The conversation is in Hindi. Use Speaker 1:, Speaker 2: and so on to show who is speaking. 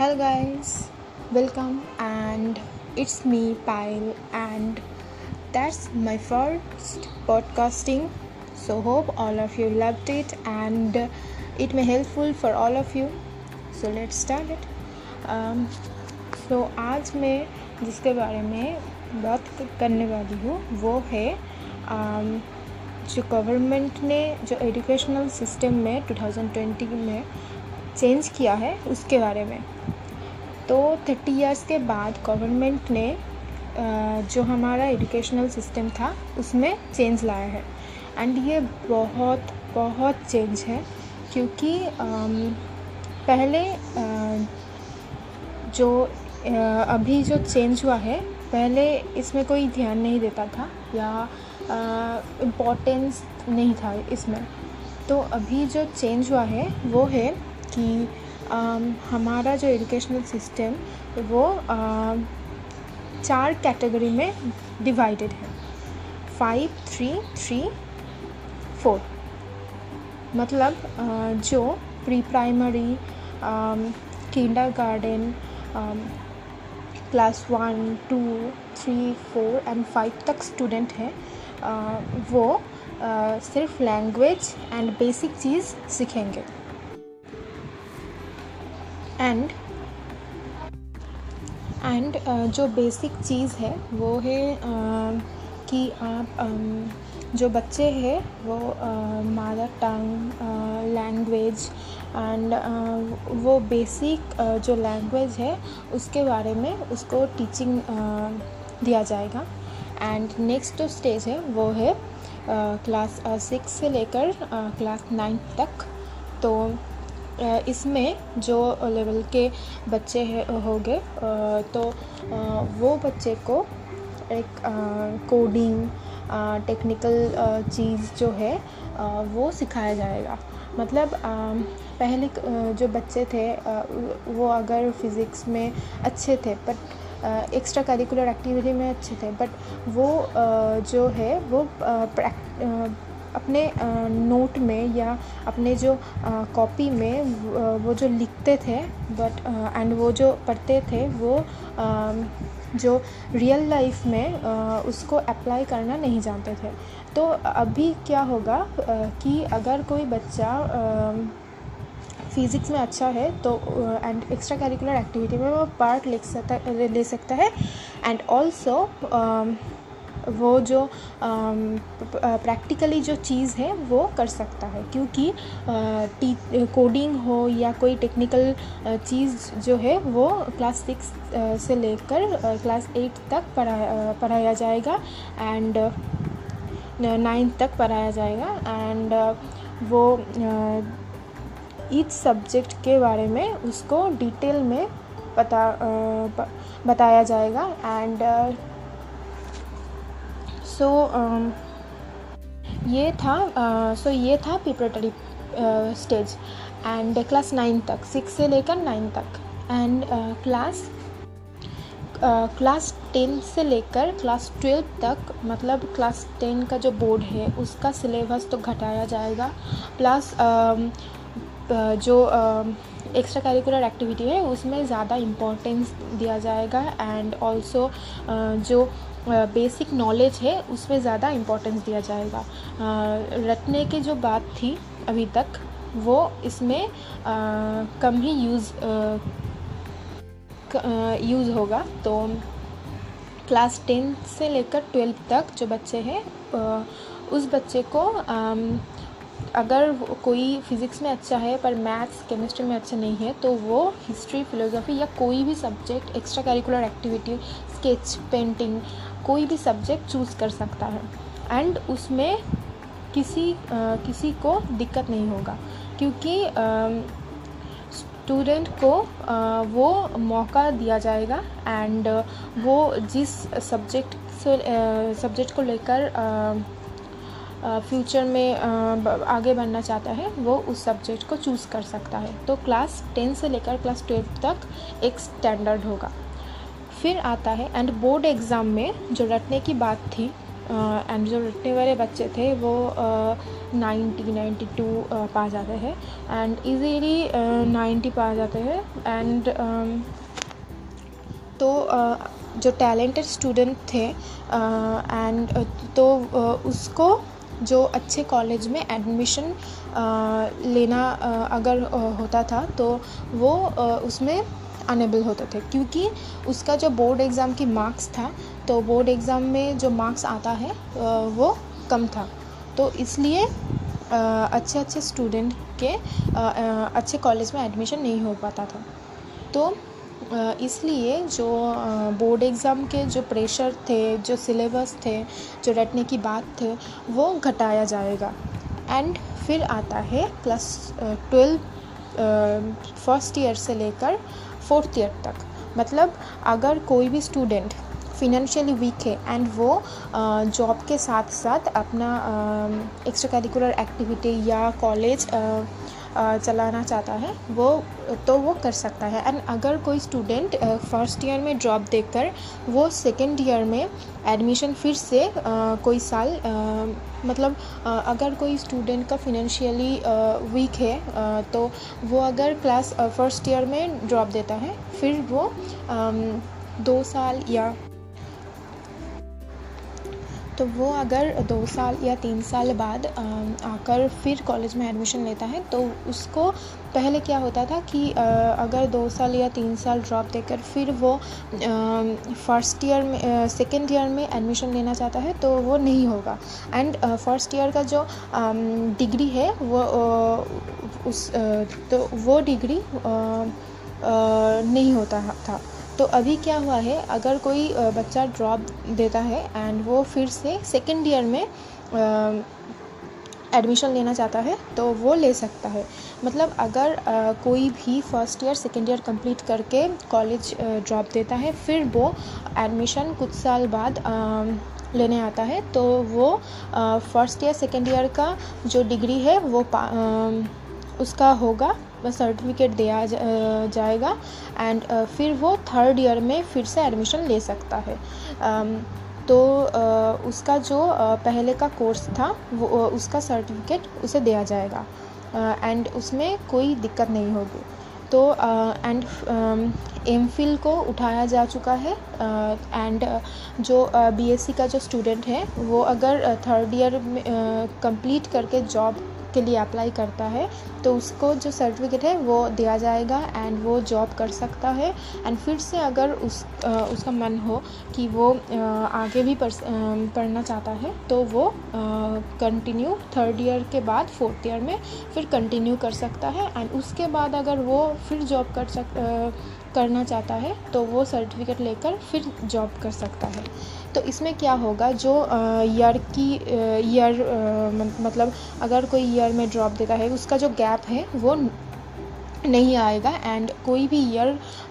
Speaker 1: Hello guys welcome and it's me Payal and that's my first podcasting so hope all of you loved it and it may helpful for all of you so let's start it so आज मैं जिसके बारे में बात करने वाली हूँ वो है um, जो गवर्नमेंट ने जो एजुकेशनल सिस्टम में 2020 में चेंज किया है उसके बारे में। तो थर्टी इयर्स के बाद गवर्नमेंट ने जो हमारा एजुकेशनल सिस्टम था, उसमें चेंज लाया है। एंड ये बहुत बहुत चेंज है क्योंकि पहले जो अभी जो चेंज हुआ है, पहले इसमें कोई ध्यान नहीं देता था या इम्पोर्टेंस नहीं था इसमें। तो अभी जो चेंज हुआ है, वो है कि um, हमारा जो एजुकेशनल सिस्टम वो uh, चार कैटेगरी में डिवाइडेड है। फाइव थ्री थ्री फोर मतलब uh, जो pre primary kindergarten class one two three four and five तक स्टूडेंट है uh, वो uh, सिर्फ़ लैंग्वेज एंड बेसिक चीज़ सीखेंगे। एंड एंड uh, जो बेसिक चीज़ है वो है uh, कि आप um, जो बच्चे हैं वो मदर टंग लैंग्वेज एंड वो बेसिक uh, जो लैंग्वेज है उसके बारे में उसको टीचिंग uh, दिया जाएगा। एंड नेक्स्ट जो स्टेज है वो है क्लास uh, सिक्स से लेकर क्लास नाइन्थ तक। तो इसमें जो लेवल के बच्चे होंगे तो वो बच्चे को एक कोडिंग टेक्निकल चीज़ जो है वो सिखाया जाएगा। मतलब पहले जो बच्चे थे वो अगर फिज़िक्स में अच्छे थे बट एक्स्ट्रा करिकुलर एक्टिविटी में अच्छे थे बट वो जो है, वो अपने नोट में या अपने जो कॉपी में वो जो लिखते थे बट एंड वो जो पढ़ते थे, वो जो रियल लाइफ में उसको अप्लाई करना नहीं जानते थे। तो अभी क्या होगा कि अगर कोई बच्चा फिज़िक्स में अच्छा है तो एंड एक्स्ट्रा करिकुलर एक्टिविटी में वो पार्ट ले सकता ले सकता है एंड ऑल्सो वो जो प्रैक्टिकली जो चीज़ है, वो कर सकता है। क्योंकि कोडिंग हो या कोई टेक्निकल चीज़ जो है, वो क्लास सिक्स से लेकर क्लास एट तक पढ़ाया पढ़ाया जाएगा एंड नाइन्थ तक पढ़ाया जाएगा एंड वो ईच सब्जेक्ट के बारे में उसको डिटेल में पता बताया जाएगा एंड सो um, ये था सो uh, ये था preparatory stage and class nine तक सिक्स से लेकर नाइन तक. एंड क्लास क्लास टेन से लेकर क्लास ट्वेल्व तक मतलब क्लास टेन का जो बोर्ड है उसका सिलेबस तो घटाया जाएगा. प्लस uh, uh, जो एक्स्ट्रा करिकुलर एक्टिविटी है उसमें ज़्यादा इम्पोर्टेंस दिया जाएगा. एंड ऑल्सो जो बेसिक नॉलेज है, उसमें ज़्यादा इम्पोर्टेंस दिया जाएगा। रटने की जो बात थी अभी तक, वो इसमें कम ही यूज़ यूज़ होगा। तो क्लास टेंथ से लेकर ट्वेल्थ तक जो बच्चे हैं उस बच्चे को अगर कोई फिज़िक्स में अच्छा है, पर मैथ्स केमिस्ट्री में अच्छा नहीं है तो वो हिस्ट्री फिलोसफी या कोई भी subject extra curricular activity sketch painting कोई भी सब्जेक्ट चूज़ कर सकता है। एंड उसमें किसी आ, किसी को दिक्कत नहीं होगा। क्योंकि स्टूडेंट को आ, वो मौका दिया जाएगा एंड वो जिस सब्जेक्ट से सब्जेक्ट को लेकर फ्यूचर में आगे बढ़ना चाहता है वो उस सब्जेक्ट को चूज़ कर सकता है। तो क्लास टेन से लेकर क्लास ट्वेल्थ तक एक स्टैंडर्ड होगा। फिर आता है एंड बोर्ड एग्ज़ाम में जो रटने की बात थी एंड जो रटने वाले बच्चे थे वो नाइन्टी नाइन्टी टू पा जाते हैं एंड इजीली नाइन्टी पा जाते हैं एंड तो जो टैलेंटेड स्टूडेंट थे एंड तो उसको जो अच्छे कॉलेज में एडमिशन लेना अगर होता था तो वो उसमें अनेबल होते थे। क्योंकि उसका जो बोर्ड एग्ज़ाम की मार्क्स था तो बोर्ड एग्ज़ाम में जो मार्क्स आता है वो कम था। तो इसलिए अच्छे अच्छे स्टूडेंट के अच्छे कॉलेज में एडमिशन नहीं हो पाता था। तो इसलिए जो बोर्ड एग्ज़ाम के जो प्रेशर थे, जो सिलेबस थे, जो रटने की बात थे, वो घटाया जाएगा। एंड फिर आता है क्लास ट्वेल्व फ़र्स्ट ईयर से लेकर फोर्थ ईयर तक। मतलब अगर कोई भी स्टूडेंट फिनेंशियली वीक है। एंड वो जॉब के साथ साथ अपना एक्स्ट्रा करिकुलर एक्टिविटी या कॉलेज चलाना चाहता है, वो तो वो कर सकता है। एंड अगर कोई स्टूडेंट फ़र्स्ट ईयर में ड्रॉप देकर वो सेकेंड ईयर में एडमिशन फिर से कोई साल मतलब अगर कोई स्टूडेंट का फिनेंशियली वीक है तो वो अगर क्लास फ़र्स्ट ईयर में ड्रॉप देता है, फिर वो दो साल या तो वो अगर दो साल या तीन साल बाद आकर फिर कॉलेज में एडमिशन लेता है तो उसको पहले क्या होता था कि अगर दो साल या तीन साल ड्रॉप देकर फिर वो फ़र्स्ट ईयर में सेकेंड ईयर में एडमिशन लेना चाहता है तो वो नहीं होगा। एंड फ़र्स्ट ईयर का जो डिग्री है, वो उस तो वो डिग्री नहीं होता था। तो अभी क्या हुआ है अगर कोई बच्चा ड्रॉप देता है एंड वो फिर से सेकेंड ईयर में एडमिशन लेना चाहता है तो वो ले सकता है। मतलब अगर आ, कोई भी first year second year complete करके कॉलेज ड्रॉप देता है फिर वो एडमिशन कुछ साल बाद आ, लेने आता है तो वो फ़र्स्ट ईयर सेकेंड ईयर का जो डिग्री है वो आ, उसका होगा। सर्टिफिकेट दिया जाएगा एंड फिर वो थर्ड ईयर में फिर से एडमिशन ले सकता है। तो उसका जो पहले का कोर्स था, वो उसका सर्टिफिकेट उसे दिया जाएगा। एंड उसमें कोई दिक्कत नहीं होगी। तो एंड एम फिल को उठाया जा चुका है। एंड जो बी बीएससी का जो स्टूडेंट है, वो अगर थर्ड ईयर में कंप्लीट करके जॉब के लिए अप्लाई करता है तो उसको जो सर्टिफिकेट है वो दिया जाएगा एंड वो जॉब कर सकता है। एंड फिर से अगर उस आ, उसका मन हो कि वो आ, आगे भी पढ़ पढ़ना चाहता है तो वो कंटिन्यू थर्ड ईयर के बाद फोर्थ ईयर में फिर कंटिन्यू कर सकता है। एंड उसके बाद अगर वो फिर जॉब कर सक करना चाहता है तो वो सर्टिफिकेट लेकर फिर जॉब कर सकता है। तो इसमें क्या होगा, जो ईयर की ईयर मतलब अगर कोई ईयर में ड्रॉप देता है, उसका जो गैप है, वो नहीं आएगा एंड कोई भी ईयर